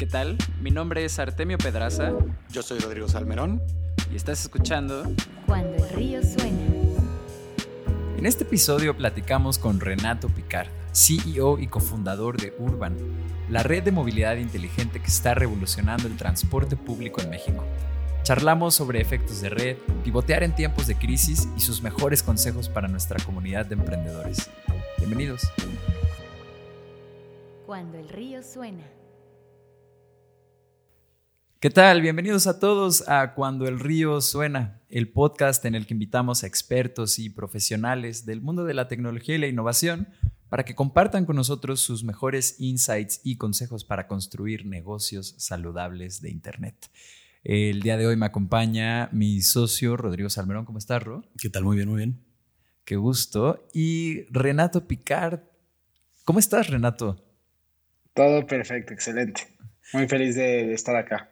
¿Qué tal? Mi nombre es Artemio Pedraza. Yo soy Rodrigo Salmerón. Y estás escuchando Cuando el río suena. En este episodio platicamos con Renato Picard, CEO y cofundador de Urban, la red de movilidad inteligente que está revolucionando el transporte público en México. Charlamos sobre efectos de red, pivotear en tiempos de crisis y sus mejores consejos para nuestra comunidad de emprendedores. Bienvenidos. Cuando el río suena. ¿Qué tal? Bienvenidos a todos a Cuando el río suena, el podcast en el que invitamos a expertos y profesionales del mundo de la tecnología y la innovación para que compartan con nosotros sus mejores insights y consejos para construir negocios saludables de Internet. El día de hoy me acompaña mi socio Rodrigo Salmerón. ¿Cómo estás, Ro? ¿Qué tal? Muy bien, muy bien. Qué gusto. Y Renato Picard. ¿Cómo estás, Renato? Todo perfecto, excelente. Muy feliz de, estar acá.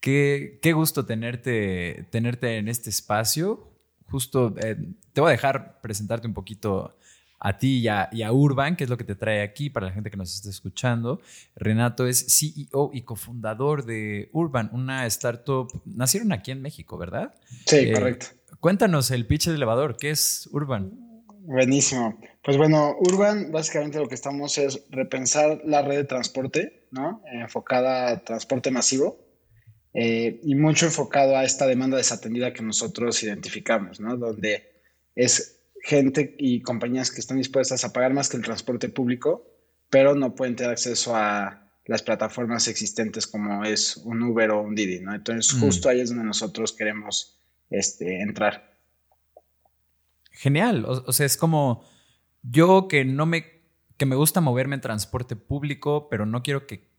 Qué, qué, gusto tenerte, tenerte en este espacio. Justo eh, te voy a dejar presentarte un poquito a ti y a, Urban, que es lo que te trae aquí para la gente que nos está escuchando. Renato es CEO y cofundador de Urban, una startup. Nacieron aquí en México, ¿verdad? Sí, eh, correcto. Cuéntanos el pitch del elevador. ¿Qué es Urban? Buenísimo. Pues bueno, Urban, básicamente lo que estamos es repensar la red de transporte, ¿no? enfocada a transporte masivo eh, y mucho enfocado a esta demanda desatendida que nosotros identificamos, ¿no? Donde es gente y compañías que están dispuestas a pagar más que el transporte público, pero no pueden tener acceso a las plataformas existentes como es un Uber o un Didi, ¿no? Entonces, mm. justo ahí es donde nosotros queremos este, entrar. Genial. O, sea, es como yo que no me, que me gusta moverme en transporte público, pero no quiero que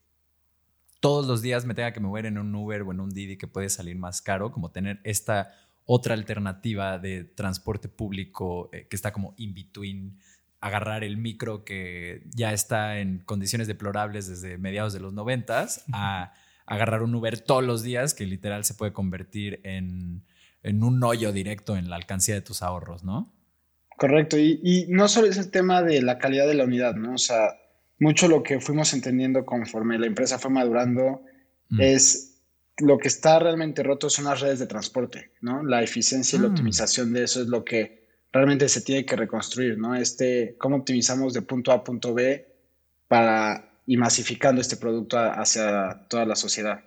todos los días me tenga que mover en un Uber o en un Didi que puede salir más caro, como tener esta otra alternativa de transporte público eh, que está como in between agarrar el micro que ya está en condiciones deplorables desde mediados de los noventas a agarrar un Uber todos los días que literal se puede convertir en, un hoyo directo en la alcancía de tus ahorros, ¿no? Correcto, y, no solo es el tema de la calidad de la unidad, ¿no? O sea, mucho lo que fuimos entendiendo conforme la empresa fue madurando mm. es lo que está realmente roto son las redes de transporte, ¿no? La eficiencia y la mm. optimización de eso es lo que realmente se tiene que reconstruir, ¿no? Este, cómo optimizamos de punto A a punto B para y masificando este producto hacia toda la sociedad.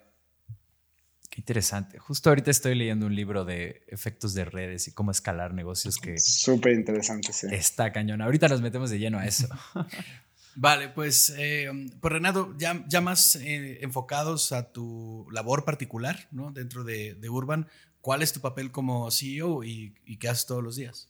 Qué interesante. Justo ahorita estoy leyendo un libro de efectos de redes y cómo escalar negocios que... Súper interesante, sí. Está cañón. Ahorita nos metemos de lleno a eso. Vale, pues, eh, pues Renato, ya, ya más eh, enfocados a tu labor particular ¿no? dentro de, Urban, ¿cuál es tu papel como CEO y, qué haces todos los días?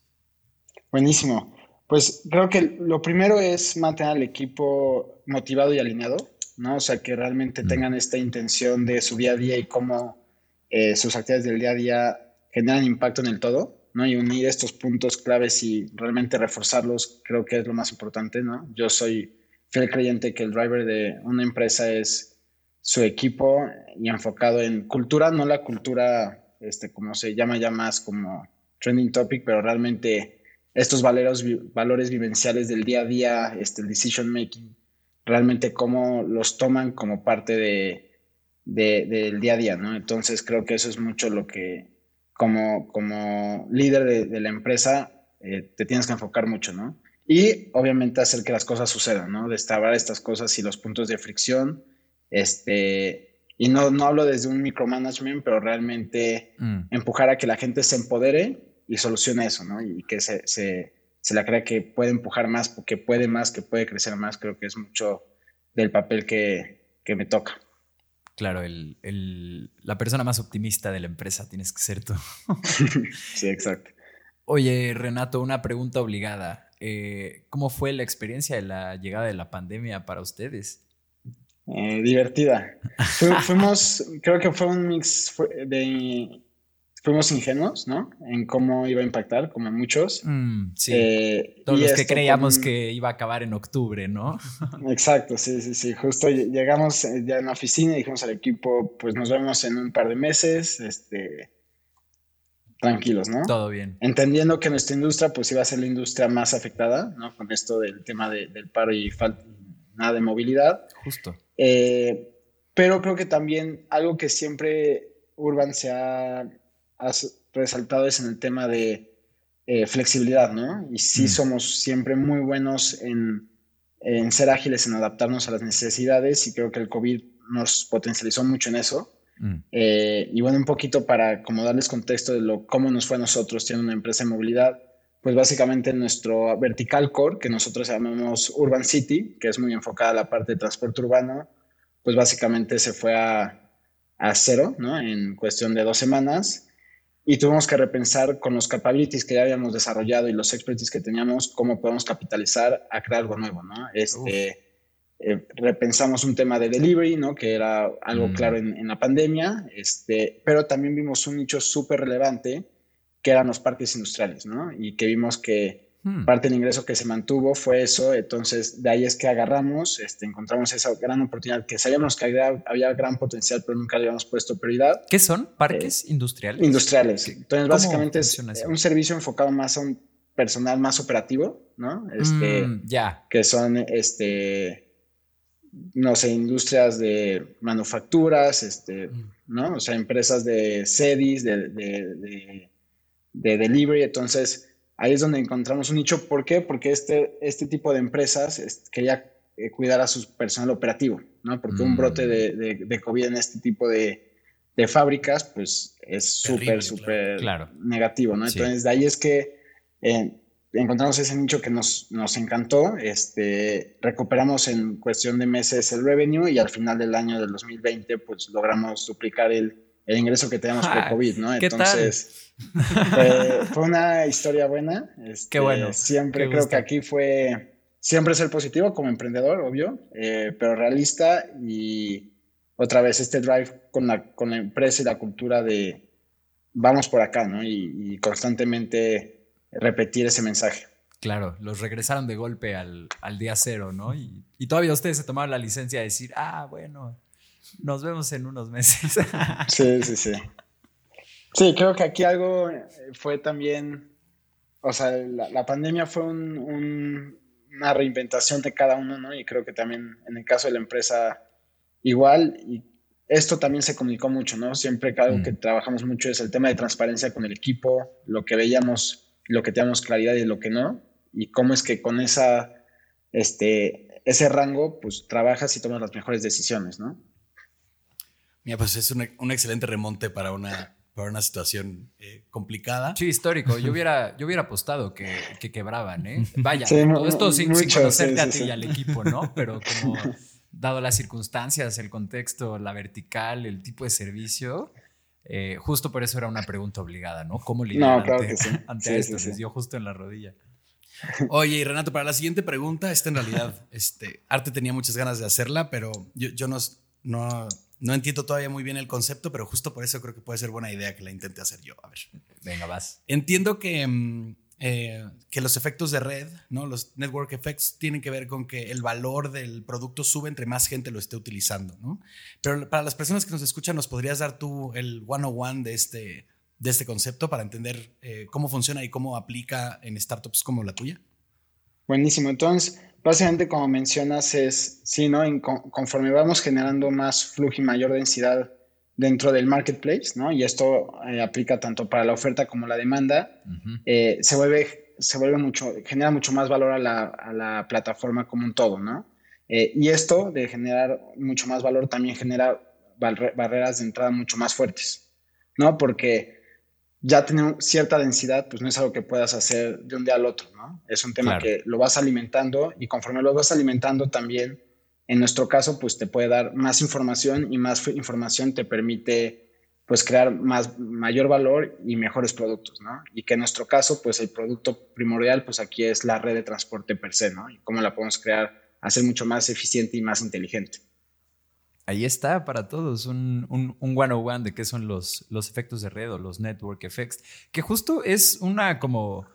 Buenísimo. Pues creo que lo primero es mantener al equipo motivado y alineado, ¿no? O sea, que realmente tengan esta intención de su día a día y cómo eh, sus actividades del día a día generan impacto en el todo, ¿no? Y unir estos puntos claves y realmente reforzarlos, creo que es lo más importante, ¿no? Yo soy fiel creyente que el driver de una empresa es su equipo y enfocado en cultura, no la cultura, este, como se llama ya más como trending topic, pero realmente estos valores, valores vivenciales del día a día, este, el decision making, realmente cómo los toman como parte de, del día a día, ¿no? Entonces creo que eso es mucho lo que como, como líder de, la empresa eh, te tienes que enfocar mucho, ¿no? Y obviamente hacer que las cosas sucedan, ¿no? Destrabar estas cosas y los puntos de fricción. Este, y no, no hablo desde un micromanagement, pero realmente mm. empujar a que la gente se empodere y solucione eso, ¿no? Y que se, se, se la crea que puede empujar más, que puede más, que puede crecer más. Creo que es mucho del papel que, que me toca. Claro, el, la persona más optimista de la empresa tienes que ser tú. sí, exacto. Oye, Renato, una pregunta obligada. Eh, ¿Cómo fue la experiencia de la llegada de la pandemia para ustedes? Eh, divertida. fuimos, creo que fue un mix de fuimos ingenuos, ¿no? En cómo iba a impactar, como muchos. Mm, sí. Eh, Todos los que creíamos que iba a acabar en octubre, ¿no? Exacto, sí, sí, sí. Justo llegamos eh, ya en la oficina y dijimos al equipo, pues nos vemos en un par de meses, este, tranquilos, ¿no? Todo bien. Entendiendo que nuestra industria, pues iba a ser la industria más afectada, ¿no? Con esto del tema del paro y falta nada de movilidad. Justo. Eh, pero creo que también algo que siempre Urban se ha, ha resaltado es en el tema de eh, flexibilidad, ¿no? Y sí Mm. somos siempre muy buenos en, en ser ágiles, en adaptarnos a las necesidades y creo que el COVID nos potencializó mucho en eso. Mm. Eh, y bueno, un poquito para como darles contexto de lo, cómo nos fue a nosotros siendo una empresa de movilidad, pues básicamente nuestro vertical core, que nosotros llamamos Urban City, que es muy enfocada a la parte de transporte urbano, pues básicamente se fue a, a cero, ¿no? En cuestión de dos semanas. Y tuvimos que repensar con los capabilities que ya habíamos desarrollado y los expertise que teníamos, cómo podemos capitalizar a crear algo nuevo, ¿no? Este, eh, repensamos un tema de delivery, ¿no? Que era algo Mm. claro en, en la pandemia, este, pero también vimos un nicho súper relevante que eran los parques industriales, ¿no? Y que vimos que Hmm. parte del ingreso que se mantuvo fue eso, entonces de ahí es que agarramos, este, encontramos esa gran oportunidad que sabíamos que había, había gran potencial, pero nunca le habíamos puesto prioridad. ¿Qué son? ¿Parques industriales? Industriales. ¿Qué- Entonces, básicamente es eso? un servicio enfocado más a un personal más operativo, ¿no? Este, Mm, ya. que son, este, no sé, industrias de manufacturas, este, Mm. ¿no? O sea, empresas de sedis, de, de, de- de delivery. Entonces, ahí es donde encontramos un nicho. ¿Por qué? Porque este, este tipo de empresas es- quería eh, cuidar a su personal operativo, ¿no? Porque un Mm. brote de, de- de COVID en este tipo de, de fábricas, pues es súper, súper claro. negativo, ¿no? Sí. Entonces, de ahí es que eh, encontramos ese nicho que nos, nos encantó, este, recuperamos en cuestión de meses el revenue y al final del año del 2020, pues logramos duplicar el, el ingreso que teníamos por COVID, ¿no? ¿qué tal? Fue, fue una historia buena. este, Qué bueno, Siempre qué creo gusto. que aquí fue, siempre ser positivo como emprendedor, obvio, eh, pero realista y otra vez este drive con la, con la empresa y la cultura de vamos por acá, ¿no? Y, y constantemente repetir ese mensaje. Claro, los regresaron de golpe al, al día cero, ¿no? Y, y todavía ustedes se tomaron la licencia de decir, ah, bueno, nos vemos en unos meses. Sí, sí, sí. Sí, creo que aquí algo eh, fue también, o sea, la, la pandemia fue un- un- una reinventación de cada uno, ¿no? Y creo que también en el caso de la empresa igual, y esto también se comunicó mucho, ¿no? Siempre que algo Mm. que trabajamos mucho es el tema de transparencia con el equipo, lo que veíamos, lo que teníamos claridad y lo que no, y cómo es que con esa, este, ese rango, pues trabajas y tomas las mejores decisiones, ¿no? Mira, pues es un, un excelente remonte para una, para una situación eh, complicada. Sí, histórico. Yo hubiera, yo hubiera apostado que, que quebraban, ¿eh? Vaya, Sí, todo esto sin, sin mucho, conocerte sí, a ti sí. y al equipo, ¿no? Pero como dado las circunstancias, el contexto, la vertical, el tipo de servicio, eh, justo por eso era una pregunta obligada, ¿no? ¿Cómo lidiar No, claro ante, que sí. ante Sí, esto? sí, sí. Les dio justo en la rodilla. Oye, y Renato, para la siguiente pregunta, esta en realidad, este, Arte tenía muchas ganas de hacerla, pero yo, yo no, no, no entiendo todavía muy bien el concepto, pero justo por eso creo que puede ser buena idea que la intente hacer yo. A ver. Venga, vas. Entiendo que, mm, eh, que los efectos de red, ¿no? los network effects, tienen que ver con que el valor del producto sube entre más gente lo esté utilizando. ¿no? Pero para las personas que nos escuchan, ¿nos podrías dar tú el one-on-one de este, de este concepto para entender eh, cómo funciona y cómo aplica en startups como la tuya? Buenísimo. Entonces, básicamente como mencionas es, sí, ¿no? En conforme vamos generando más flujo y mayor densidad dentro del marketplace, ¿no? Y esto eh, aplica tanto para la oferta como la demanda, eh, se vuelve, se vuelve mucho, genera mucho más valor a la, a la plataforma como un todo, ¿no? Eh, y esto de generar mucho más valor también genera barre- barreras de entrada mucho más fuertes, ¿no? Porque ya tener cierta densidad, pues no es algo que puedas hacer de un día al otro, ¿no? Es un tema Claro. que lo vas alimentando y conforme lo vas alimentando también, en nuestro caso, pues te puede dar más información y más información te permite pues crear más, mayor valor y mejores productos, ¿no? Y que en nuestro caso, pues el producto primordial, pues aquí es la red de transporte per se, ¿no? Y cómo la podemos crear, hacer mucho más eficiente y más inteligente. Ahí está para todos un, un, un 101 de qué son los, los efectos de red o los network effects, que justo es una como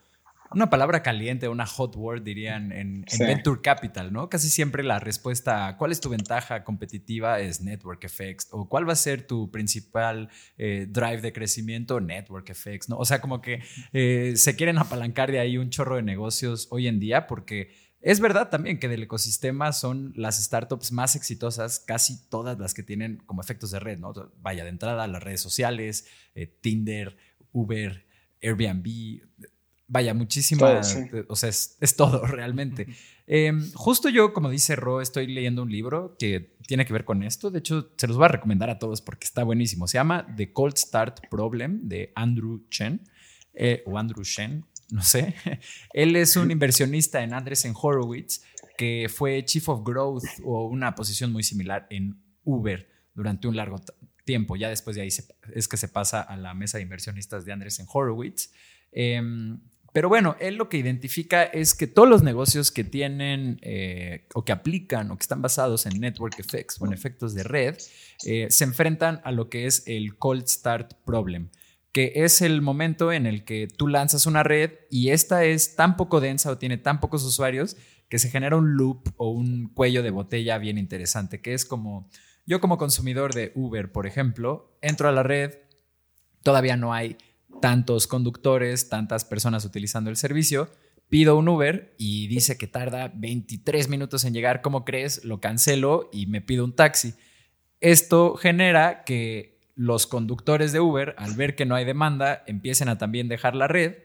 una palabra caliente, una hot word dirían en. Venture Capital, ¿no? Casi siempre la respuesta a cuál es tu ventaja competitiva es network effects o cuál va a ser tu principal eh, drive de crecimiento, network effects, ¿no? O sea, como que eh, se quieren apalancar de ahí un chorro de negocios hoy en día porque Es verdad también que del ecosistema son las startups más exitosas, casi todas las que tienen como efectos de red, ¿no? Vaya, de entrada las redes sociales, eh, Tinder, Uber, Airbnb, vaya, muchísimas, o sea, es, todo realmente. Em, justo yo, como dice Ro, estoy leyendo un libro que tiene que ver con esto. De hecho, se los voy a recomendar a todos porque está buenísimo. Se llama The Cold Start Problem de Andrew Chen eh, o Andrew Shen, no sé. Él es un inversionista en Andresen Horowitz que fue Chief of Growth o una posición muy similar en Uber durante un largo tiempo. Ya después de ahí es que se pasa a la mesa de inversionistas de Andresen Horowitz. Em, pero bueno, él lo que identifica es que todos los negocios que tienen eh, o que aplican o que están basados en network effects o en efectos de red eh, se enfrentan a lo que es el cold start problem, que es el momento en el que tú lanzas una red y esta es tan poco densa o tiene tan pocos usuarios que se genera un loop o un cuello de botella bien interesante, que es como yo como consumidor de Uber, por ejemplo, entro a la red, todavía no hay tantos conductores, tantas personas utilizando el servicio, pido un Uber y dice que tarda 23 minutos en llegar, ¿cómo crees? Lo cancelo y me pido un taxi. Esto genera que los conductores de Uber, al ver que no hay demanda, empiecen a también dejar la red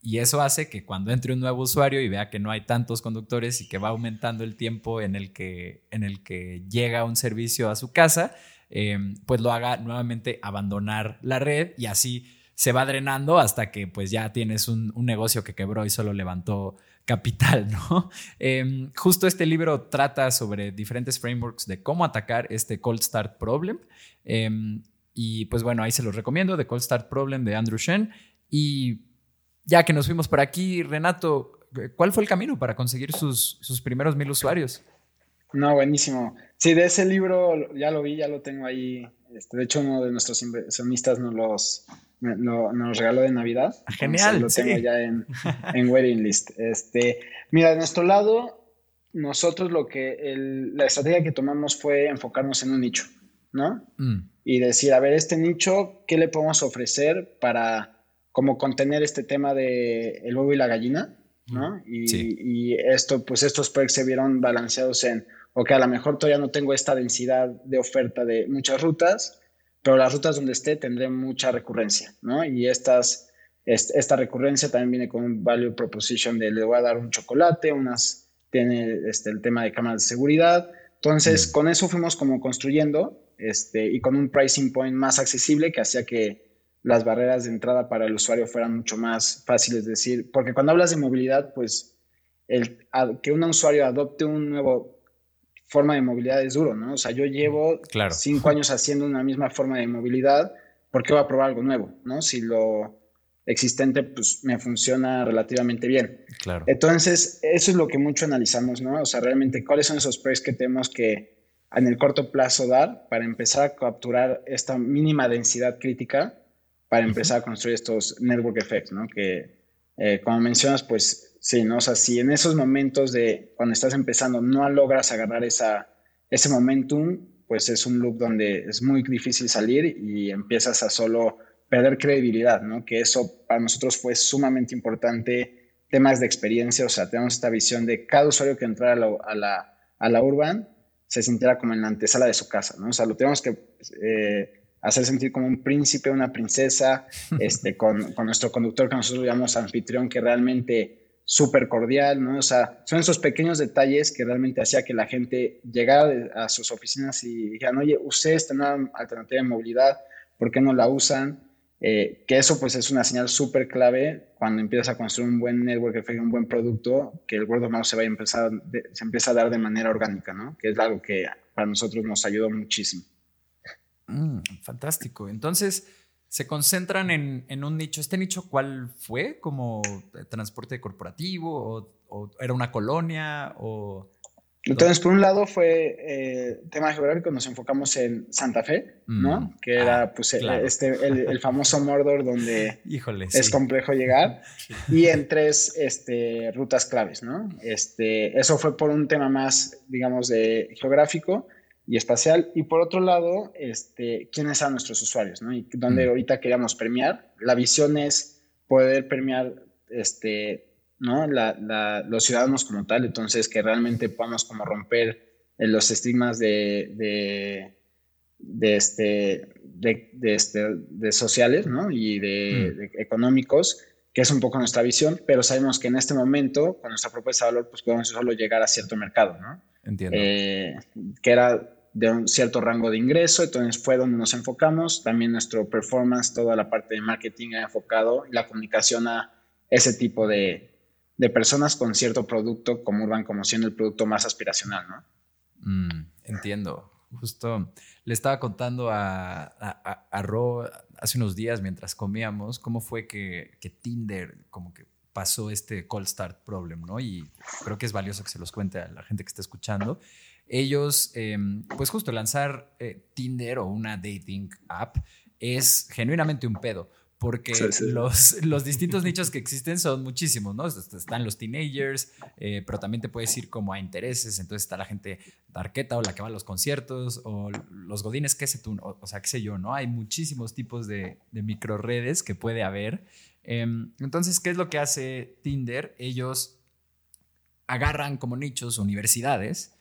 y eso hace que cuando entre un nuevo usuario y vea que no hay tantos conductores y que va aumentando el tiempo en el que, en el que llega un servicio a su casa, eh, pues lo haga nuevamente abandonar la red y así se va drenando hasta que pues ya tienes un, negocio que quebró y solo levantó capital, ¿no? Em, justo este libro trata sobre diferentes frameworks de cómo atacar este cold start problem. Em, y pues bueno, ahí se los recomiendo, The Cold Start Problem de Andrew Shen. Y ya que nos fuimos por aquí, Renato, ¿cuál fue el camino para conseguir sus, sus primeros mil usuarios? No, buenísimo. Sí, de ese libro ya lo vi, ya lo tengo ahí. Este, de hecho, uno de nuestros inversionistas nos los nos regaló de Navidad. Ah, genial. Lo tengo ya en, en waiting list. Este, mira, de nuestro lado, nosotros lo que, la estrategia que tomamos fue enfocarnos en un nicho, ¿no? Mm. Y decir, a ver, este nicho, ¿qué le podemos ofrecer para como contener este tema de el huevo y la gallina, ¿no? Mm. Y, y esto, pues estos perks se vieron balanceados en, ok, a lo mejor todavía no tengo esta densidad de oferta de muchas rutas, pero las rutas donde esté tendré mucha recurrencia, ¿no? Y estas, esta recurrencia también viene con un value proposition de le voy a dar un chocolate, unas, tiene este, el tema de cámaras de seguridad. Entonces, con eso fuimos como construyendo este, y con un pricing point más accesible que hacía que las barreras de entrada para el usuario fueran mucho más fáciles de decir, porque cuando hablas de movilidad, pues el, que un usuario adopte un nuevo forma de movilidad es duro, ¿no? O sea, yo llevo cinco años haciendo una misma forma de movilidad, ¿por qué voy a probar algo nuevo, ¿no? Si lo existente, pues, me funciona relativamente bien. Claro. Entonces, eso es lo que mucho analizamos, ¿no? O sea, realmente, ¿cuáles son esos precios que tenemos que en el corto plazo dar para empezar a capturar esta mínima densidad crítica para empezar a construir estos network effects, ¿no? Que, eh, como mencionas, pues Sí, ¿no? O sea, si en esos momentos de cuando estás empezando no logras agarrar esa, ese momentum, pues es un loop donde es muy difícil salir y empiezas a solo perder credibilidad, ¿no? Que eso para nosotros fue sumamente importante, temas de experiencia, o sea, tenemos esta visión de cada usuario que entrara a la, a la, Urban se sintiera como en la antesala de su casa, ¿no? O sea, lo tenemos que eh, hacer sentir como un príncipe, una princesa, este, con, con nuestro conductor que nosotros llamamos anfitrión, que realmente súper cordial, ¿no? O sea, son esos pequeños detalles que realmente hacía que la gente llegara a sus oficinas y dijeran, oye, usé esta nueva alternativa de movilidad, ¿por qué no la usan? Eh, que eso pues es una señal súper clave cuando empiezas a construir un buen network effect, un buen producto, que el word of mouth se vaya a empezar, se empieza a dar de manera orgánica, ¿no? Que es algo que para nosotros nos ayudó muchísimo. Mm, fantástico. Entonces, se concentran en, un nicho. ¿Este nicho cuál fue? ¿Como transporte corporativo o, era una colonia? O, Entonces, por un lado fue eh, tema geográfico, nos enfocamos en Santa Fe, ¿no? Mm. Que era ah, pues este, el, famoso Mordor donde es complejo llegar y en tres este, rutas claves, ¿no? Este, eso fue por un tema más, digamos, de geográfico y espacial. Y por otro lado, este, quiénes son nuestros usuarios, ¿no? Y donde mm. ahorita queríamos premiar. La visión es poder premiar este, ¿no? los ciudadanos como tal, entonces que realmente podamos como romper los estigmas de, de, este, de, este, de sociales ¿no? y de, mm. económicos, que es un poco nuestra visión, pero sabemos que en este momento, con nuestra propuesta de valor, pues podemos solo llegar a cierto mercado, ¿no? Entiendo. Eh, que era de un cierto rango de ingreso, entonces fue donde nos enfocamos, también nuestro performance, toda la parte de marketing ha enfocado la comunicación a ese tipo de, de personas con cierto producto como Urban, como siendo el producto más aspiracional, ¿no? Mm, entiendo. Justo le estaba contando a, a, Ro hace unos días mientras comíamos cómo fue que, que, Tinder como que pasó este call start problem, ¿no? Y creo que es valioso que se los cuente a la gente que está escuchando. Ellos, em, pues justo lanzar eh, Tinder o una dating app es genuinamente un pedo porque Los, los, distintos nichos que existen son muchísimos, ¿no? Están los teenagers, eh, pero también te puedes ir como a intereses, entonces está la gente darqueta o la que va a los conciertos o los godines, qué sé tú, o, sea, qué sé yo, ¿no? Hay muchísimos tipos de, de micro redes que puede haber. Em, entonces, ¿qué es lo que hace Tinder? Ellos agarran como nichos universidades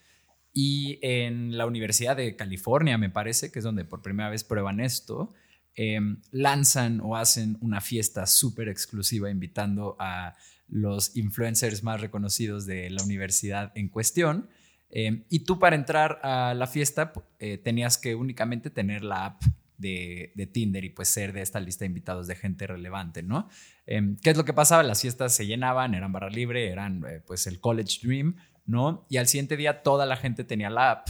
y en la Universidad de California, me parece, que es donde por primera vez prueban esto, Em, lanzan o hacen una fiesta súper exclusiva invitando a los influencers más reconocidos de la universidad en cuestión. Em, y tú para entrar a la fiesta eh, tenías que únicamente tener la app de, Tinder y pues ser de esta lista de invitados de gente relevante, ¿no? Em, ¿Qué es lo que pasaba? Las fiestas se llenaban, eran barra libre, eran eh, pues el college dream, ¿no? Y al siguiente día toda la gente tenía la app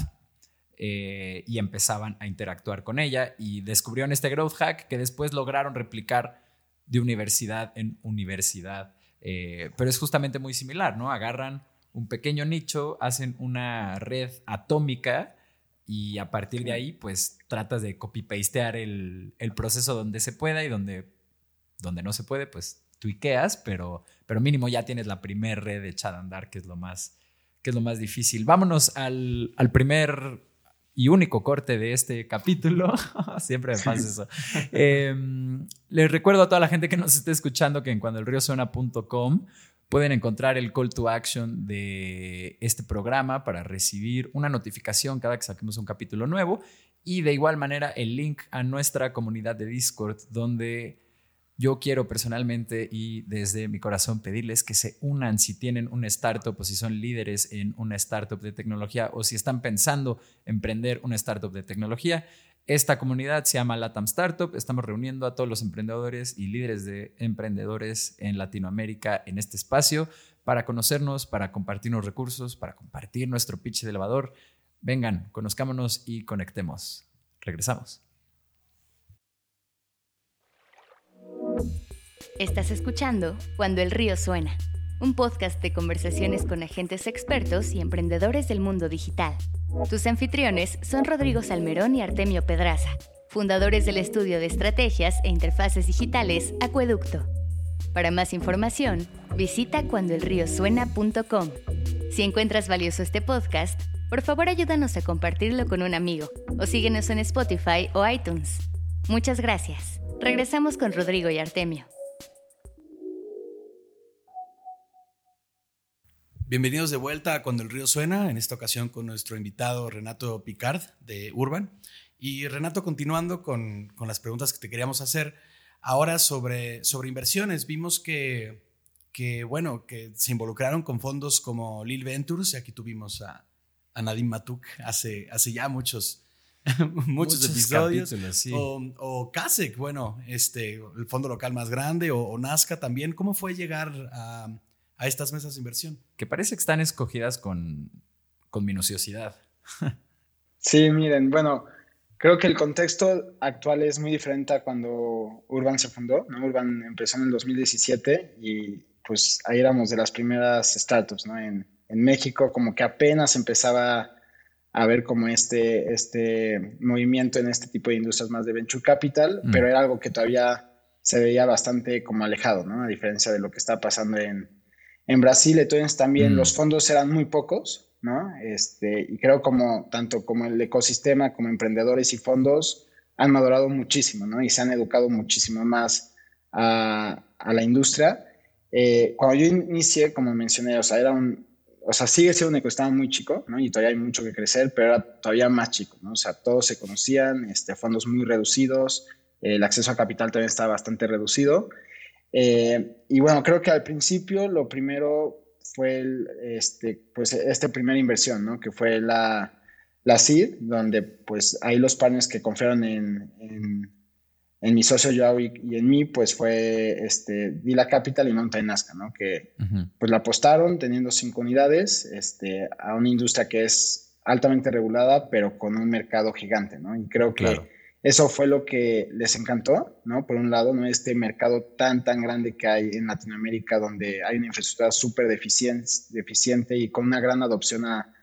eh, y empezaban a interactuar con ella y descubrieron este growth hack que después lograron replicar de universidad en universidad. Eh, pero es justamente muy similar, ¿no? Agarran un pequeño nicho, hacen una red atómica y a partir de ahí, pues tratas de copy-pastear el, el, proceso donde se pueda y donde, donde no se puede, pues tuiqueas, pero, pero mínimo ya tienes la primer red echada a andar, que es lo más, que es lo más difícil. Vámonos al, al primer y único corte de este capítulo. Siempre me pasa eso. Em, les recuerdo a toda la gente que nos esté escuchando que en cuandoelriosuena.com pueden encontrar el call to action de este programa para recibir una notificación cada que saquemos un capítulo nuevo y de igual manera el link a nuestra comunidad de Discord donde yo quiero personalmente y desde mi corazón pedirles que se unan si tienen una startup o si son líderes en una startup de tecnología o si están pensando emprender una startup de tecnología. Esta comunidad se llama Latam Startup. Estamos reuniendo a todos los emprendedores y líderes de emprendedores en Latinoamérica en este espacio para conocernos, para compartirnos recursos, para compartir nuestro pitch de elevador. Vengan, conozcámonos y conectemos. Regresamos. Estás escuchando Cuando el río suena, un podcast de conversaciones con agentes expertos y emprendedores del mundo digital. Tus anfitriones son Rodrigo Salmerón y Artemio Pedraza, fundadores del estudio de estrategias e interfaces digitales Acueducto. Para más información, visita cuandoelriosuena.com. Si encuentras valioso este podcast, por favor ayúdanos a compartirlo con un amigo o síguenos en Spotify o iTunes. Muchas gracias. Regresamos con Rodrigo y Artemio. Bienvenidos de vuelta a Cuando el río suena, en esta ocasión con nuestro invitado Renato Picard de Urban. Y Renato, continuando con, las preguntas que te queríamos hacer, ahora sobre, sobre inversiones, vimos que, que, bueno, que se involucraron con fondos como Lil Ventures, y aquí tuvimos a, a Nadim Matuk hace, hace ya muchos, muchos, episodios. O, o CASEC, bueno, este, el fondo local más grande, o, o Nazca también. ¿Cómo fue llegar a a estas mesas de inversión. Que parece que están escogidas con, minuciosidad. Sí, miren, bueno, creo que el contexto actual es muy diferente a cuando Urban se fundó. Urban empezó en el 2017 y pues ahí éramos de las primeras startups ¿no? en, México, como que apenas empezaba a ver como este, este movimiento en este tipo de industrias más de venture capital, mm. pero era algo que todavía se veía bastante como alejado, ¿no? A diferencia de lo que está pasando en, en Brasil, entonces también los mm. fondos eran muy pocos, ¿no? Este, y creo como tanto como el ecosistema, como emprendedores y fondos han madurado muchísimo, ¿no? Y se han educado muchísimo más a, la industria. eh, cuando yo inicié, como mencioné, o sea, era un, o sea, sigue siendo un ecosistema muy chico, ¿no? Y todavía hay mucho que crecer, pero era todavía más chico, ¿no? O sea, todos se conocían, este, fondos muy reducidos, el acceso a capital también estaba bastante reducido. Eh, y bueno, creo que al principio lo primero fue el, este, pues, esta primera inversión, ¿no? Que fue la, la CID, donde pues ahí los partners que confiaron en, en, mi socio Joao y, en mí, pues fue este, Dila Capital y Mountain Nazca, ¿no? Que pues la apostaron teniendo cinco unidades este, a una industria que es altamente regulada, pero con un mercado gigante, ¿no? Y creo que eso fue lo que les encantó, ¿no? Por un lado, ¿no? Este mercado tan, tan grande que hay en Latinoamérica, donde hay una infraestructura súper deficiente, y con una gran adopción a,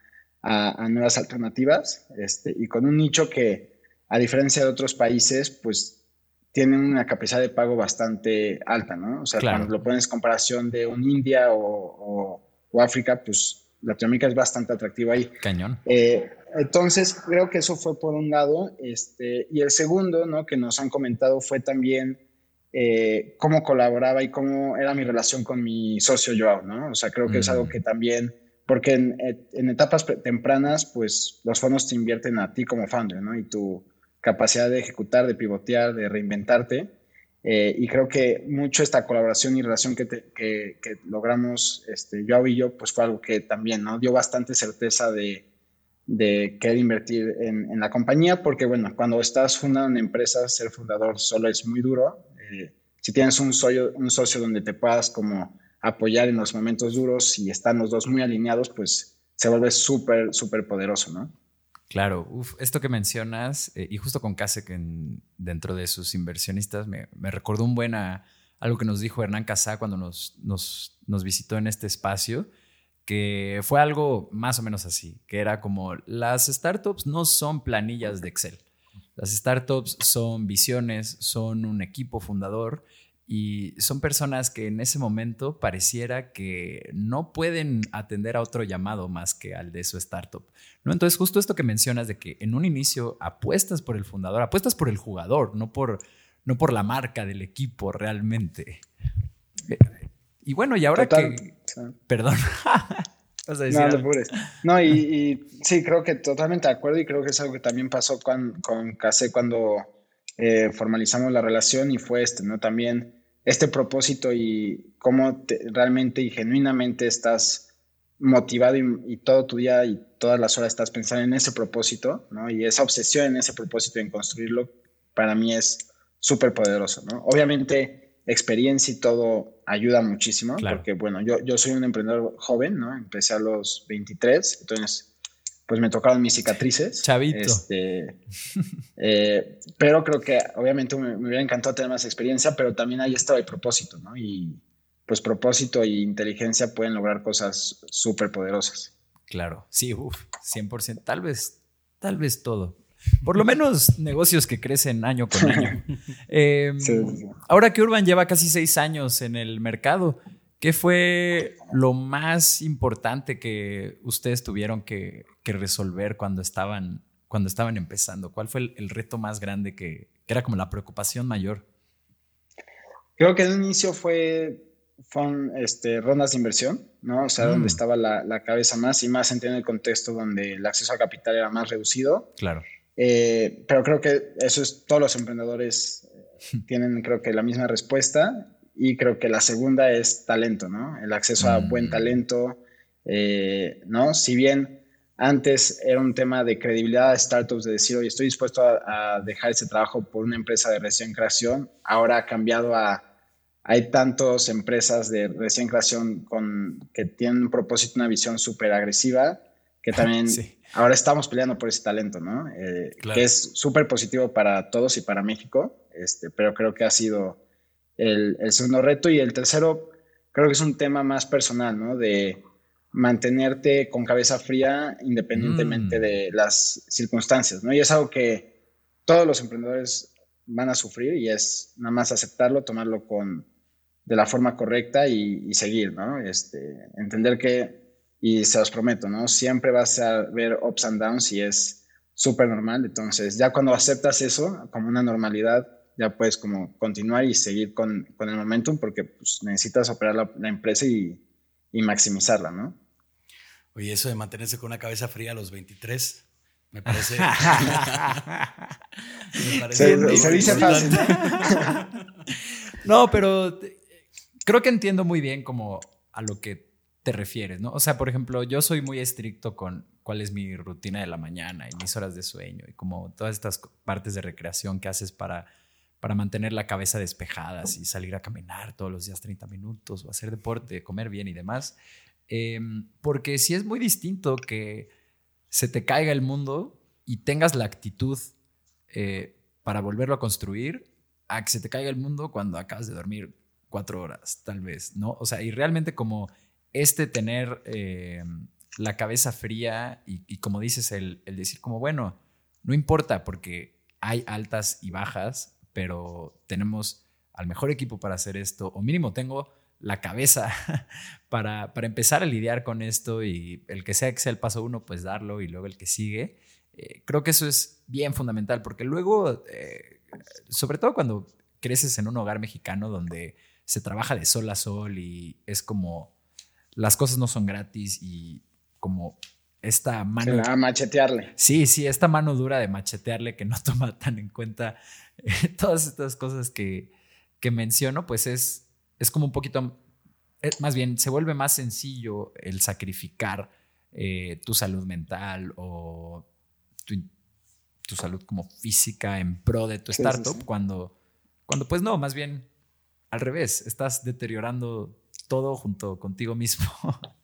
nuevas alternativas, este, y con un nicho que, a diferencia de otros países, pues tienen una capacidad de pago bastante alta, ¿no? O sea, cuando lo pones en comparación de un India o, o África, pues Latinoamérica es bastante atractiva ahí. Cañón. Eh, entonces, creo que eso fue por un lado. Este, y el segundo, ¿no? Que nos han comentado fue también eh, cómo colaboraba y cómo era mi relación con mi socio Joao, ¿no? O sea, creo que es algo mm. que también, porque en, en, etapas tempranas, pues los fondos te invierten a ti como founder, ¿no? Y tu capacidad de ejecutar, de pivotear, de reinventarte. Eh, y creo que mucho esta colaboración y relación que, que, logramos este, Joao y yo, pues fue algo que también ¿no? dio bastante certeza de, de querer invertir en, en, la compañía, porque bueno, cuando estás fundando una empresa, ser fundador solo es muy duro. Eh, si tienes un socio, un socio donde te puedas como apoyar en los momentos duros y están los dos muy alineados, pues se vuelve súper, súper poderoso, ¿no? Claro, esto que mencionas, eh, y justo con Kasek dentro de sus inversionistas, me, recordó un buen algo que nos dijo Hernán Casá cuando nos, nos, nos, visitó en este espacio, que fue algo más o menos así, que era como las startups no son planillas de Excel. Las startups son visiones, son un equipo fundador y son personas que en ese momento pareciera que no pueden atender a otro llamado más que al de su startup. ¿no? Entonces, justo esto que mencionas de que en un inicio apuestas por el fundador, apuestas por el jugador, no por, no por la marca del equipo realmente. Y bueno, y ahora que... Perdón. no, no y, sí, creo que totalmente de acuerdo y creo que es algo que también pasó con, con Case cuando eh, formalizamos la relación y fue este, ¿no? También este propósito y cómo realmente y genuinamente estás motivado y, todo tu día y todas las horas estás pensando en ese propósito, ¿no? Y esa obsesión en ese propósito en construirlo, para mí es súper poderoso, ¿no? Obviamente, experiencia y todo ayuda muchísimo, porque, bueno, yo, yo soy un emprendedor joven, ¿no? Empecé a los 23, entonces pues me tocaron mis cicatrices. Chavito. Este, eh, pero creo que obviamente me, hubiera encantado tener más experiencia, pero también ahí estaba el propósito, ¿no? Y pues propósito e inteligencia pueden lograr cosas súper poderosas. Claro, sí, uff, 100%, tal vez, tal vez todo. Por lo menos negocios que crecen año con año. Em, ahora que Urban lleva casi seis años en el mercado, ¿Qué fue lo más importante que ustedes tuvieron que, resolver cuando estaban, cuando estaban empezando? ¿Cuál fue el, reto más grande que, era como la preocupación mayor? Creo que el inicio fue, fueron este, rondas de inversión, ¿no? O sea, donde mm. estaba la, cabeza más y más en el contexto donde el acceso a capital era más reducido. Claro. Eh, pero creo que eso es, todos los emprendedores eh, tienen, creo que la misma respuesta y creo que la segunda es talento, ¿no? El acceso a buen mm. talento, eh, ¿no? Si bien antes era un tema de credibilidad de startups, de decir, oye, estoy dispuesto a, dejar ese trabajo por una empresa de recién creación, ahora ha cambiado a, hay tantas empresas de recién creación con, que tienen un propósito, una visión súper agresiva, que también ahora estamos peleando por ese talento, ¿no? Eh, que es súper positivo para todos y para México, este, pero creo que ha sido el, segundo reto. Y el tercero, creo que es un tema más personal, ¿no? De mantenerte con cabeza fría independientemente mm. de las circunstancias, ¿no? Y es algo que todos los emprendedores van a sufrir y es nada más aceptarlo, tomarlo con, de la forma correcta y, seguir, ¿no? Este, entender que, y se los prometo, ¿no? Siempre vas a ver ups and downs y es súper normal. Entonces, ya cuando aceptas eso como una normalidad, ya puedes como continuar y seguir con, con el momentum porque pues, necesitas operar la, empresa y, y, maximizarla, ¿no? Oye, eso de mantenerse con una cabeza fría a los 23, me parece... me parece se, dice fácil. no, pero creo que entiendo muy bien como a lo que te refieres, ¿no? O sea, por ejemplo, yo soy muy estricto con cuál es mi rutina de la mañana y mis horas de sueño y como todas estas partes de recreación que haces para, para mantener la cabeza despejada y salir a caminar todos los días 30 minutos o hacer deporte, comer bien y demás. Em, porque si es muy distinto que se te caiga el mundo y tengas la actitud eh, para volverlo a construir a que se te caiga el mundo cuando acabas de dormir cuatro horas, tal vez, ¿no? O sea, y realmente como este tener eh, la cabeza fría y, como dices, el, decir como, bueno, no importa porque hay altas y bajas, pero tenemos al mejor equipo para hacer esto, o mínimo tengo la cabeza para, para empezar a lidiar con esto y el que sea que sea el paso uno, pues darlo y luego el que sigue. Eh, creo que eso es bien fundamental porque luego, eh, sobre todo cuando creces en un hogar mexicano donde se trabaja de sol a sol y es como las cosas no son gratis y como esta mano. a machetearle. Sí, sí, esta mano dura de machetearle que no toma tan en cuenta eh, todas estas cosas que, que menciono, pues es, es como un poquito, eh, más bien, se vuelve más sencillo el sacrificar eh, tu salud mental o tu, salud como física en pro de tu startup cuando, cuando pues no, más bien al revés, estás deteriorando todo junto contigo mismo.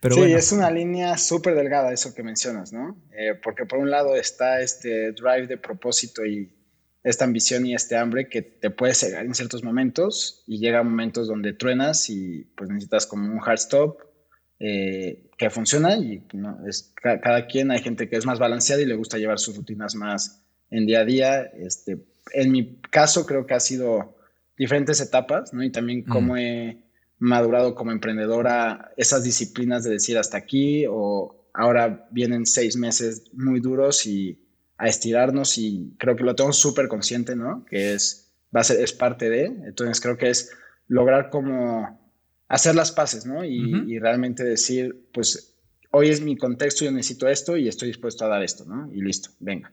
Pero sí, es una línea súper delgada eso que mencionas, ¿no? Eh, porque por un lado está este drive de propósito y esta ambición y este hambre que te puede cegar en ciertos momentos y llega momentos donde truenas y pues necesitas como un hard stop eh, que funciona y ¿no? es, cada, quien, hay gente que es más balanceada y le gusta llevar sus rutinas más en día a día. Este, en mi caso creo que ha sido diferentes etapas, ¿no? Y también cómo he madurado como emprendedora esas disciplinas de decir hasta aquí o ahora vienen seis meses muy duros y a estirarnos y creo que lo tengo súper consciente, ¿no? Que es, va a ser, es parte de, entonces creo que es lograr como hacer las paces, ¿no? Y, y realmente decir, pues hoy es mi contexto, yo necesito esto y estoy dispuesto a dar esto, ¿no? Y listo, venga.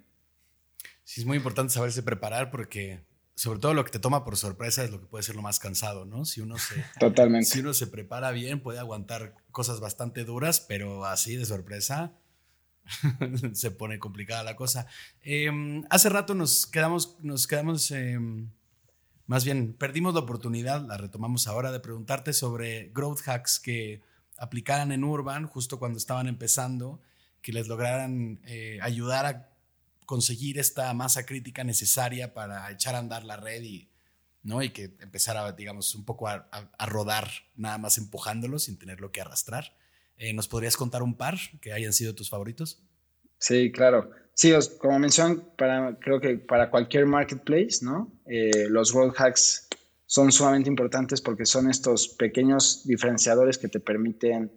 Sí, es muy importante saberse preparar porque sobre todo lo que te toma por sorpresa es lo que puede ser lo más cansado, ¿no? Si uno se, Totalmente. Si uno se prepara bien, puede aguantar cosas bastante duras, pero así de sorpresa se pone complicada la cosa. Em, hace rato nos quedamos, nos quedamos, em, más bien, perdimos la oportunidad, la retomamos ahora, de preguntarte sobre growth hacks que aplicaran en Urban justo cuando estaban empezando, que les lograran eh, ayudar a conseguir esta masa crítica necesaria para echar a andar la red y, ¿no? y que empezara, digamos, un poco a, rodar nada más empujándolo sin tenerlo que arrastrar. Eh, ¿Nos podrías contar un par que hayan sido tus favoritos? Sí, claro. Sí, como mencionan, para, creo que para cualquier marketplace, ¿no? Eh, los road hacks son sumamente importantes porque son estos pequeños diferenciadores que te permiten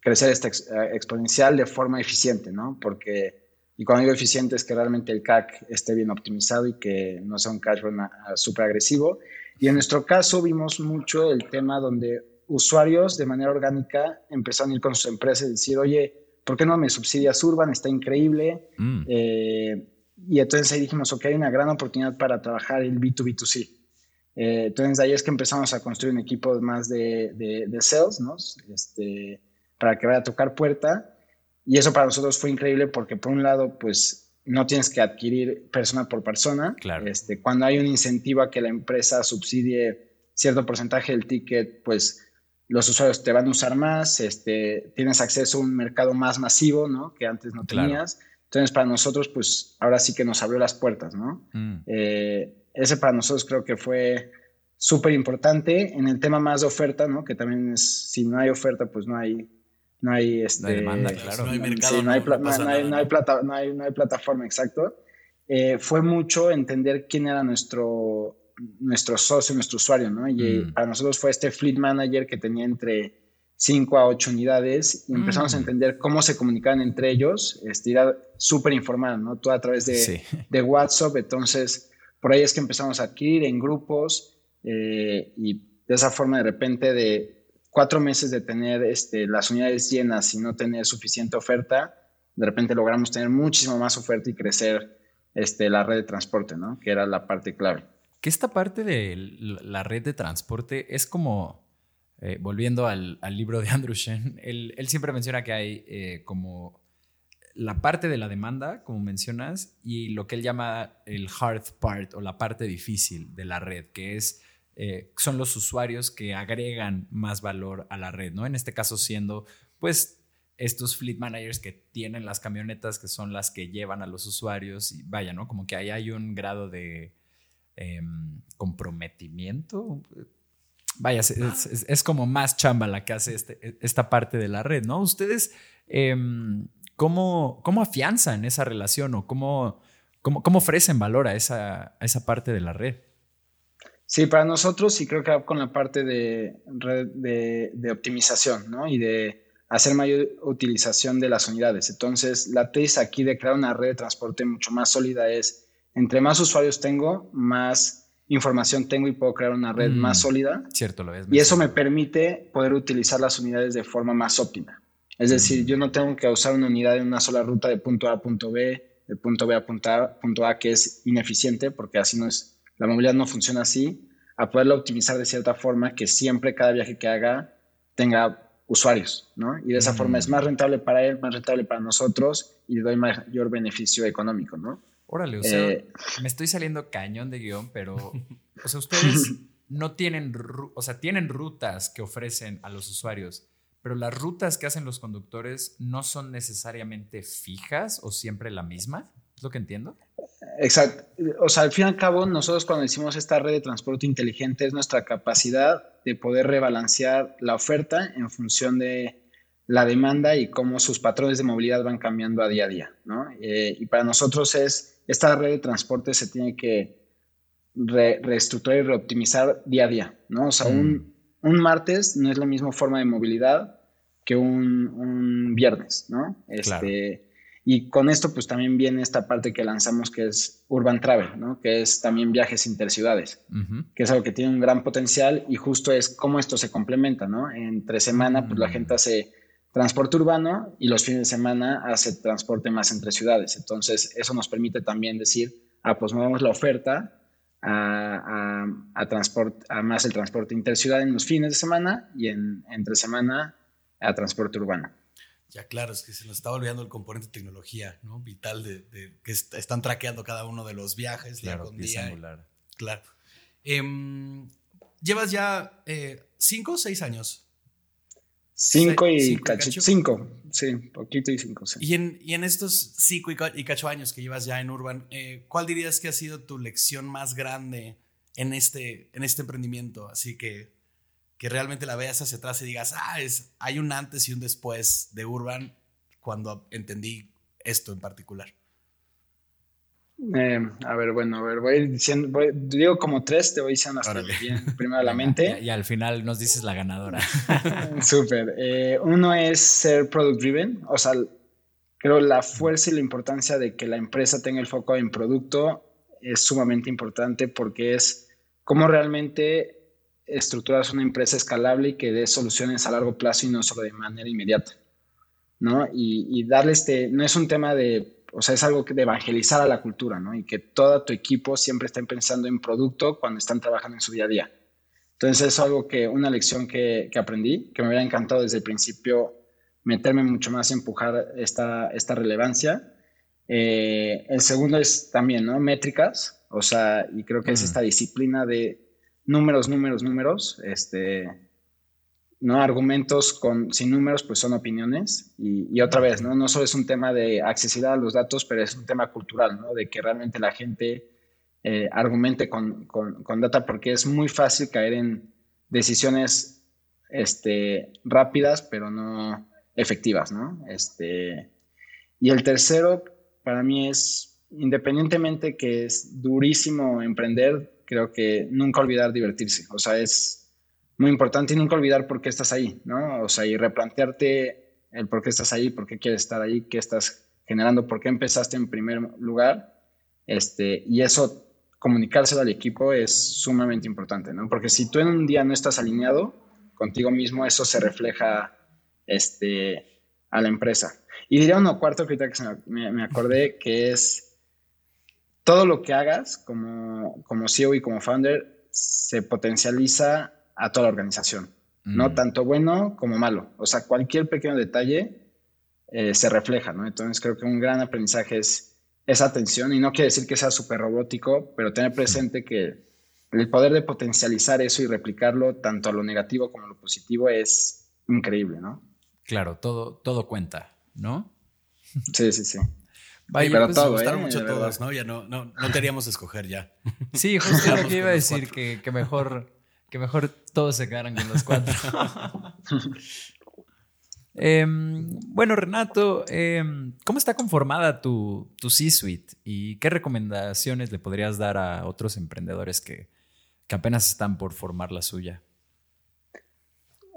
crecer esta exponencial de forma eficiente, ¿no? Porque y cuando digo eficiente es que realmente el CAC esté bien optimizado y que no sea un cash run súper agresivo. Y en nuestro caso vimos mucho el tema donde usuarios de manera orgánica empezaron a ir con sus empresas y decir, oye, ¿por qué no me subsidias Urban? Está increíble. Mm. Eh, y entonces ahí dijimos, ok, hay una gran oportunidad para trabajar el B2B2C. Eh, entonces ahí es que empezamos a construir un equipo más de, de, de sales, ¿no? Este, para que vaya a tocar puerta y eso para nosotros fue increíble porque por un lado, pues no tienes que adquirir persona por persona. Claro. Este, cuando hay un incentivo a que la empresa subsidie cierto porcentaje del ticket, pues los usuarios te van a usar más, este, tienes acceso a un mercado más masivo, ¿no? Que antes no tenías. Entonces, para nosotros, pues ahora sí que nos abrió las puertas, ¿no? Mm. Eh, ese para nosotros creo que fue súper importante. En el tema más de oferta, ¿no? Que también es, si no hay oferta, pues no hay, no hay este, demanda, claro. No hay mercado, no, hay, plataforma, exacto. Eh, fue mucho entender quién era nuestro, nuestro socio, nuestro usuario, ¿no? Y mm. para nosotros fue este fleet manager que tenía entre 5 a 8 unidades y empezamos a mm. entender cómo se comunicaban entre ellos, este, era súper informal, ¿no? Todo a través de, de WhatsApp, entonces por ahí es que empezamos a adquirir en grupos eh, y de esa forma de repente de cuatro meses de tener este, las unidades llenas y no tener suficiente oferta, de repente logramos tener muchísimo más oferta y crecer este, la red de transporte, ¿no? Que era la parte clave. Que esta parte de la red de transporte es como, eh, volviendo al, libro de Andrew Shen, él, siempre menciona que hay eh, como la parte de la demanda, como mencionas, y lo que él llama el hard part o la parte difícil de la red, que es eh, son los usuarios que agregan más valor a la red, ¿no? En este caso siendo, pues, estos fleet managers que tienen las camionetas que son las que llevan a los usuarios y vaya, ¿no? Como que ahí hay un grado de em, comprometimiento. Vaya, es, como más chamba la que hace este, esta parte de la red, ¿no? Ustedes, em, ¿cómo, ¿cómo, afianzan esa relación o cómo, cómo, cómo ofrecen valor a esa, a esa parte de la red? Sí, para nosotros sí creo que con la parte de, de, de optimización, ¿no? Y de hacer mayor utilización de las unidades. Entonces, la tesis aquí de crear una red de transporte mucho más sólida es, entre más usuarios tengo, más información tengo y puedo crear una red más mm, sólida. Cierto, lo es. Y eso me permite poder utilizar las unidades de forma más óptima. Es decir, mm. yo no tengo que usar una unidad en una sola ruta de punto A a punto B, de punto B a punto A, punto A que es ineficiente porque así no es, la movilidad no funciona así, a poderla optimizar de cierta forma que siempre cada viaje que haga tenga usuarios, ¿no? Y de esa forma es mm. más rentable para él, más rentable para nosotros y le doy mayor beneficio económico, ¿no? Órale, o sea, eh, me estoy saliendo cañón de guion, pero, o sea, ustedes no tienen, o sea, tienen rutas que ofrecen a los usuarios, pero las rutas que hacen los conductores no son necesariamente fijas o siempre la misma, ¿es lo que entiendo? Exacto. O sea, al fin y al cabo, nosotros cuando hicimos esta red de transporte inteligente es nuestra capacidad de poder rebalancear la oferta en función de la demanda y cómo sus patrones de movilidad van cambiando a día a día, ¿no? Eh, y para nosotros es, esta red de transporte se tiene que reestructurar y reoptimizar día a día, ¿no? O sea, un, mm. un, martes no es la misma forma de movilidad que un, un viernes, ¿no? Este, y con esto pues también viene esta parte que lanzamos que es Urban Travel, ¿no? que es también viajes interciudades, que es algo que tiene un gran potencial y justo es cómo esto se complementa. ¿no? Entre semana pues la gente mm. hace transporte urbano y los fines de semana hace transporte más entre ciudades. Entonces eso nos permite también decir, ah, pues movemos la oferta a, a, transporte, a más el transporte interciudad en los fines de semana y en, entre semana a transporte urbano. Ya, claro, es que se nos está olvidando el componente de tecnología, ¿no? Vital de, que están traqueando cada uno de los viajes claro, día con Claro. Em, llevas ya eh, cinco o seis años. Cinco y, cacho, Cinco, sí, poquito y cinco, sí. Y en, y en estos cinco y, cacho años que llevas ya en Urban, eh, ¿cuál dirías que ha sido tu lección más grande en este, en este emprendimiento? Así que que realmente la veas hacia atrás y digas, ah, es, hay un antes y un después de Urban cuando entendí esto en particular? Eh, a ver, bueno, a ver, voy diciendo, digo como tres, te voy diciendo hasta bien, primero la mente. Y, al final nos dices la ganadora. Súper. Eh, uno es ser product driven, o sea, creo la fuerza y la importancia de que la empresa tenga el foco en producto es sumamente importante porque es cómo realmente estructuras una empresa escalable y que dé soluciones a largo plazo y no solo de manera inmediata, ¿no? Y, darle este, no es un tema de, o sea, es algo de evangelizar a la cultura, ¿no? Y que todo tu equipo siempre esté pensando en producto cuando están trabajando en su día a día. Entonces es algo que, una lección que, aprendí, que me hubiera encantado desde el principio meterme mucho más empujar esta, esta relevancia. Eh, el segundo es también, ¿no? Métricas, o sea, y creo que es esta disciplina de números, números, números, este, ¿no? Argumentos con, sin números, pues son opiniones. Y, otra vez, ¿no? No solo es un tema de accesibilidad a los datos, pero es un tema cultural, ¿no? De que realmente la gente eh, argumente con, con, data, porque es muy fácil caer en decisiones este, rápidas, pero no efectivas, ¿no? Este, y el tercero, para mí es, independientemente que es durísimo emprender, creo que nunca olvidar divertirse. O sea, es muy importante y nunca olvidar por qué estás ahí, ¿no? O sea, y replantearte el por qué estás ahí, por qué quieres estar ahí, qué estás generando, por qué empezaste en primer lugar. Este, y eso comunicárselo al equipo es sumamente importante, ¿no? Porque si tú en un día no estás alineado contigo mismo, eso se refleja este, a la empresa. Y diría uno cuarto que ahorita que me, me, acordé, que es todo lo que hagas como, como CEO y como founder se potencializa a toda la organización, ¿no? Mm. Tanto bueno como malo. O sea, cualquier pequeño detalle eh, se refleja, ¿no? Entonces creo que un gran aprendizaje es esa atención y no quiere decir que sea súper robótico, pero tener presente que el poder de potencializar eso y replicarlo tanto a lo negativo como a lo positivo es increíble, ¿no? Claro, todo, todo cuenta, ¿no? Sí, sí, sí. Vaya, pues, todo, gustaron ¿eh? mucho todas, ¿no? Ya no, no, no queríamos escoger ya. Sí, justo lo que iba a decir, que, que, mejor, que mejor todos se quedaran con los cuatro. Em, bueno, Renato, em, ¿cómo está conformada tu, tu C-Suite y qué recomendaciones le podrías dar a otros emprendedores que, que apenas están por formar la suya?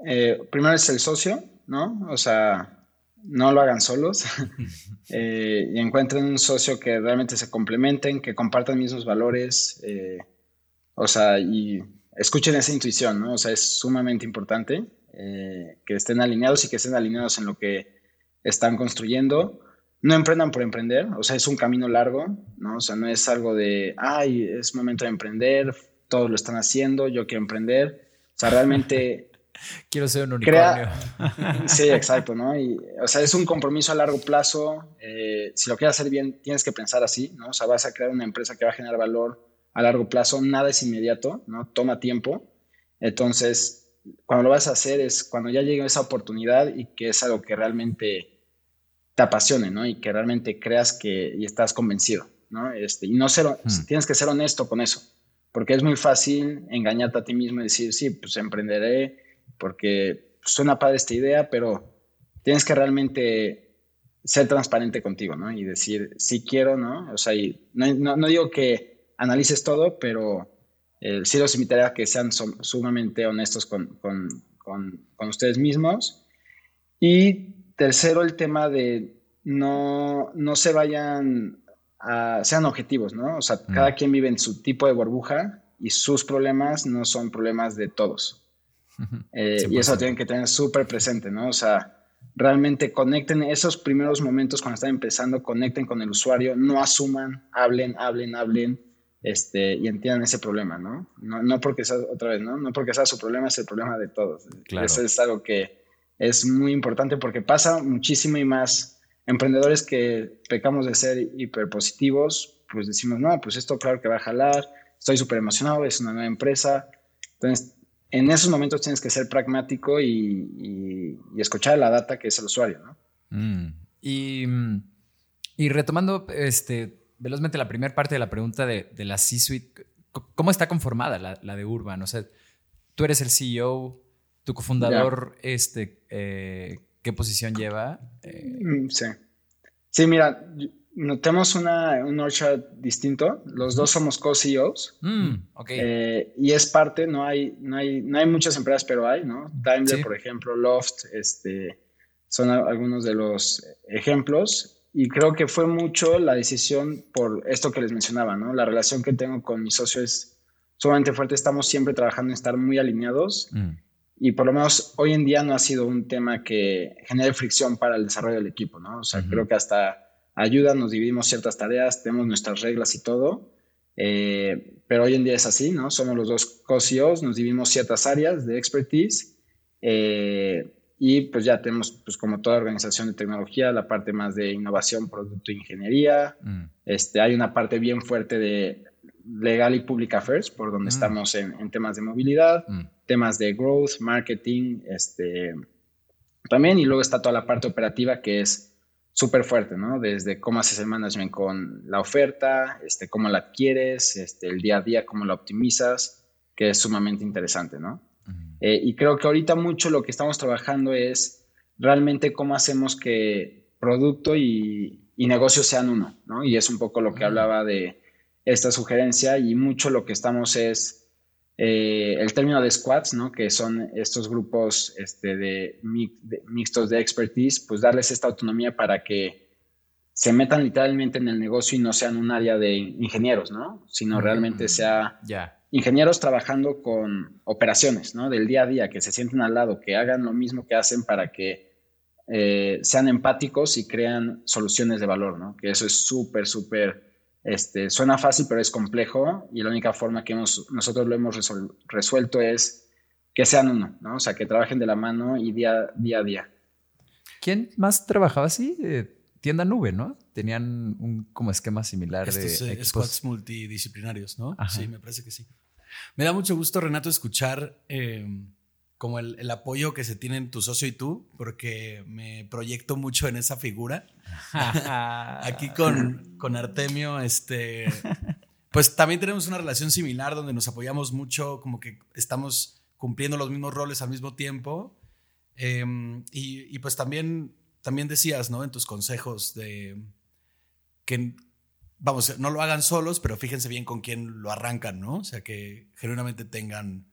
Eh, primero es el socio, ¿no? O sea, no lo hagan solos eh, y encuentren un socio que realmente se complementen, que compartan mismos valores, eh, o sea, y escuchen esa intuición, ¿no? O sea, es sumamente importante. Eh, que estén alineados y que estén alineados en lo que están construyendo. No emprendan por emprender, o sea, es un camino largo, ¿no? O sea, no es algo de, ay, es momento de emprender, todos lo están haciendo, yo quiero emprender. O sea, realmente... quiero ser un unicornio. sí, exacto, ¿no? Y, o sea, es un compromiso a largo plazo. Eh, si lo quieres hacer bien, tienes que pensar así, ¿no? O sea, vas a crear una empresa que va a generar valor a largo plazo, nada es inmediato, ¿no? Toma tiempo. Entonces, cuando lo vas a hacer es cuando ya llegue esa oportunidad y que es algo que realmente te apasione, ¿no? Y que realmente creas que y estás convencido, ¿no? Este, y no ser, mm. tienes que ser honesto con eso, porque es muy fácil engañarte a ti mismo y decir, sí, pues emprenderé porque suena padre esta idea, pero tienes que realmente ser transparente contigo, ¿no? Y decir, sí quiero, ¿no? O sea, y no, no digo que analices todo, pero eh, sí los invitaría a que sean sumamente honestos con, ustedes mismos. Y tercero, el tema de no, no se vayan a, sean objetivos, ¿no? O sea, mm. cada quien vive en su tipo de burbuja y sus problemas no son problemas de todos. Eh, y eso tienen que tener súper presente, ¿no? O sea, realmente conecten esos primeros momentos cuando están empezando, conecten con el usuario, no asuman, hablen, hablen, hablen este, y entiendan ese problema, ¿no? ¿no? No porque sea, otra vez, ¿no? No porque sea su problema, es el problema de todos. Eso es algo que es muy importante porque pasa muchísimo y más emprendedores que pecamos de ser hiperpositivos, pues decimos, no, pues esto claro que va a jalar, estoy súper emocionado, es una nueva empresa. Entonces, en esos momentos tienes que ser pragmático y, escuchar la data que es el usuario, ¿no? Mm. Y, y retomando este, velozmente la primera parte de la pregunta de, la C-Suite. ¿Cómo está conformada la, de Urban? O sea, tú eres el CEO, tu cofundador, este, eh, ¿qué posición lleva? Mm, sí. Sí, mira, tenemos una, un orchard distinto. Los dos somos co-CEOs. Mm, eh, y es parte, no hay, no, hay, no hay muchas empresas, pero hay, ¿no? Daimler, por ejemplo, Loft, este, son algunos de los ejemplos y creo que fue mucho la decisión por esto que les mencionaba, ¿no? La relación que tengo con mi socio es sumamente fuerte, estamos siempre trabajando en estar muy alineados mm. y por lo menos hoy en día no ha sido un tema que genere fricción para el desarrollo del equipo, ¿no? O sea, creo que hasta ayuda, nos dividimos ciertas tareas, tenemos nuestras reglas y todo, eh, pero hoy en día es así, ¿no? Somos los dos co-CEOs, nos dividimos ciertas áreas de expertise. Eh, y pues ya tenemos, pues como toda organización de tecnología, la parte más de innovación, producto ingeniería. Mm. Este, hay una parte bien fuerte de legal y public affairs, por donde mm. estamos en, temas de movilidad, mm. temas de growth, marketing, este, también. Y luego está toda la parte operativa que es súper fuerte, ¿no? Desde cómo haces el management con la oferta, este, cómo la adquieres, este, el día a día, cómo la optimizas, que es sumamente interesante, ¿no? Eh, y creo que ahorita mucho lo que estamos trabajando es realmente cómo hacemos que producto y, negocio sean uno, ¿no? Y es un poco lo que hablaba de esta sugerencia y mucho lo que estamos es eh, el término de squads, ¿no? Que son estos grupos este, de, mixtos de expertise, pues darles esta autonomía para que se metan literalmente en el negocio y no sean un área de ingenieros, ¿no? Sino realmente sea ingenieros trabajando con operaciones, ¿no? Del día a día, que se sienten al lado, que hagan lo mismo que hacen para que eh, sean empáticos y crean soluciones de valor, ¿no? Que eso es súper, súper, este, suena fácil, pero es complejo y la única forma que nosotros lo hemos resuelto es que sean uno, ¿no? O sea, que trabajen de la mano y día, día a día. ¿Quién más trabajaba así? Eh, tienda nube, ¿no? Tenían un como esquema similar Estos, de eh, squads multidisciplinarios, ¿no? Sí, me parece que sí. Me da mucho gusto, Renato, escuchar em, como el, apoyo que se tienen tu socio y tú, porque me proyecto mucho en esa figura. Aquí con, con Artemio, este, pues también tenemos una relación similar donde nos apoyamos mucho, como que estamos cumpliendo los mismos roles al mismo tiempo. Em, y, y, pues también también decías, ¿no? En tus consejos de que, vamos, no lo hagan solos, pero fíjense bien con quién lo arrancan, ¿no? O sea, que genuinamente tengan,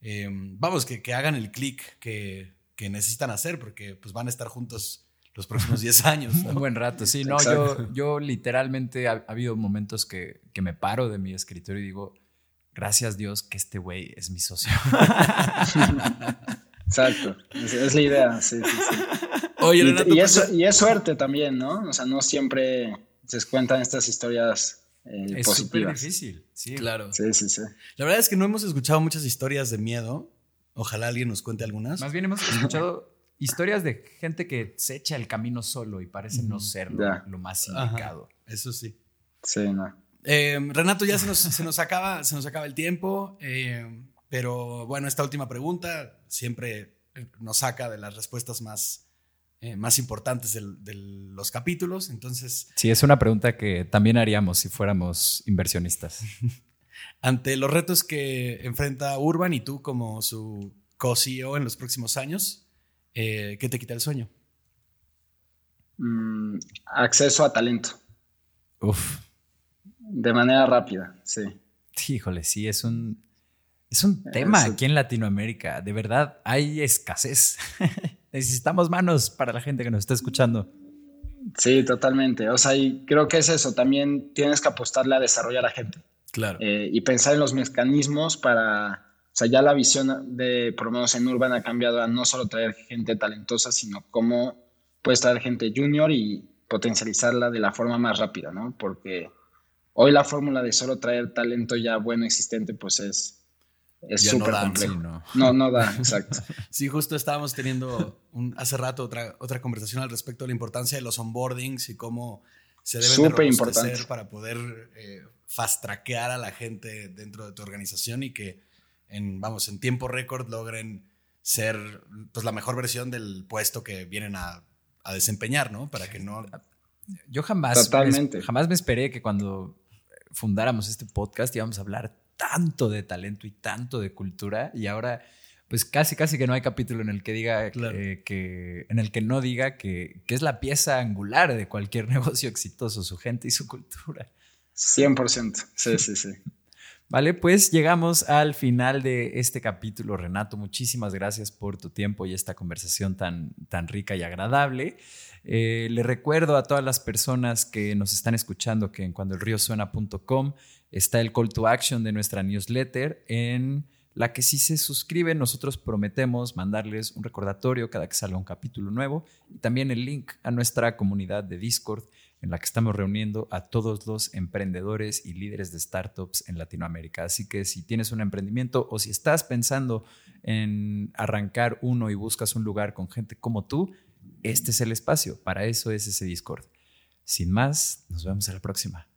em, vamos, que, que, hagan el clic que, que, necesitan hacer, porque pues van a estar juntos los próximos 10 años. Un buen rato, sí, no, yo, yo literalmente ha, habido momentos que, que me paro de mi escritorio y digo, gracias Dios que este güey es mi socio. Exacto, es, la idea, sí, sí, sí. Oye, y, y, es, y, es, suerte también, ¿no? O sea, no siempre se cuentan estas historias eh, es súper difícil, sí. Claro. Sí, sí, sí. La verdad es que no hemos escuchado muchas historias de miedo. Ojalá alguien nos cuente algunas. Más bien hemos escuchado historias de gente que se echa el camino solo y parece no ser lo, más indicado. eso sí. Sí, no. Eh, Renato, ya se nos, se nos, acaba, se nos acaba el tiempo. Eh, pero bueno, esta última pregunta siempre eh, nos saca de las respuestas más, eh, más importantes de los capítulos. Entonces. Sí, es una pregunta que también haríamos si fuéramos inversionistas. Ante los retos que enfrenta Urban y tú como su co-CEO en los próximos años, eh, ¿qué te quita el sueño? Mm, acceso a talento. Uf. De manera rápida, sí. Híjole, sí, es un, es un tema aquí en Latinoamérica. De verdad, hay escasez. Necesitamos manos para la gente que nos está escuchando. Sí, totalmente. O sea, y creo que es eso. También tienes que apostarle a desarrollar a gente. Claro. Eh, y pensar en los mecanismos para. O sea, ya la visión de, por lo menos en Urban, ha cambiado a no solo traer gente talentosa, sino cómo puedes traer gente junior y potencializarla de la forma más rápida, ¿no? Porque hoy la fórmula de solo traer talento ya bueno existente, pues es, es súper no complejo. no. no. da, exacto. sí, justo estábamos teniendo un, hace rato otra, otra conversación al respecto de la importancia de los onboardings y cómo se deben de para poder eh, fast trackear a la gente dentro de tu organización y que en, vamos, en tiempo récord logren ser pues, la mejor versión del puesto que vienen a, a desempeñar, ¿no? Para que no... Yo jamás, Totalmente. jamás me esperé que cuando fundáramos este podcast íbamos a hablar tanto de talento y tanto de cultura y ahora pues casi casi que no hay capítulo en el que diga que, en el que no diga que, que, es la pieza angular de cualquier negocio exitoso, su gente y su cultura. 100%, sí, sí, sí. Vale, pues llegamos al final de este capítulo, Renato. Muchísimas gracias por tu tiempo y esta conversación tan, tan rica y agradable. Eh, le recuerdo a todas las personas que nos están escuchando que en cuandoelriosuena.com está el call to action de nuestra newsletter en la que si se suscriben nosotros prometemos mandarles un recordatorio cada que salga un capítulo nuevo y también el link a nuestra comunidad de Discord en la que estamos reuniendo a todos los emprendedores y líderes de startups en Latinoamérica. Así que si tienes un emprendimiento o si estás pensando en arrancar uno y buscas un lugar con gente como tú, este es el espacio. Para eso es ese Discord. Sin más, nos vemos en la próxima.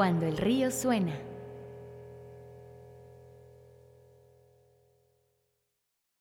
Cuando el río suena.